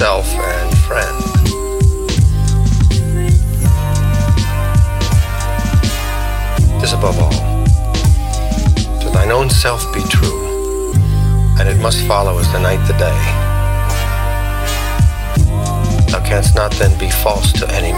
self and friend. This above all, to thine own self be true, and it must follow as the night the day. Thou canst not then be false to any